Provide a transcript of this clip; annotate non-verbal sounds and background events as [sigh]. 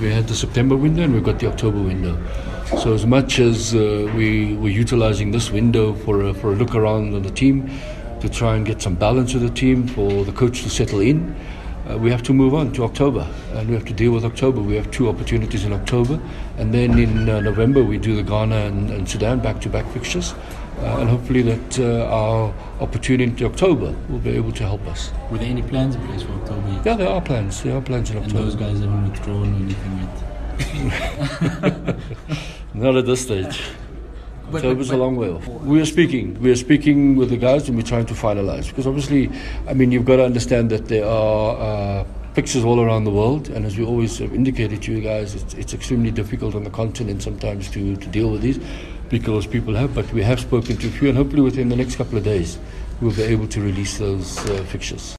We had the September window and we've got the October window. So as much as uh, we were utilising this window for a, for a look around on the team, to try and get some balance with the team, for the coach to settle in, uh, we have to move on to October and we have to deal with October. We have two opportunities in October and then in uh, November we do the Ghana and, and Sudan back-to-back fixtures uh, and hopefully that uh, our opportunity in October will be able to help us. Were there any plans in place for October? Yeah, there are plans. There are plans in October. And those guys haven't withdrawn or anything yet. [laughs] [laughs] Not at this stage. But- October's but- a long way off. We are speaking. We are speaking with the guys, and we're trying to finalise. Because obviously, I mean, you've got to understand that there are uh, fixtures all around the world, and as we always have indicated to you guys, it's, it's extremely difficult on the continent sometimes to, to deal with these because people have. But we have spoken to a few, and hopefully within the next couple of days, we'll be able to release those uh, fixtures.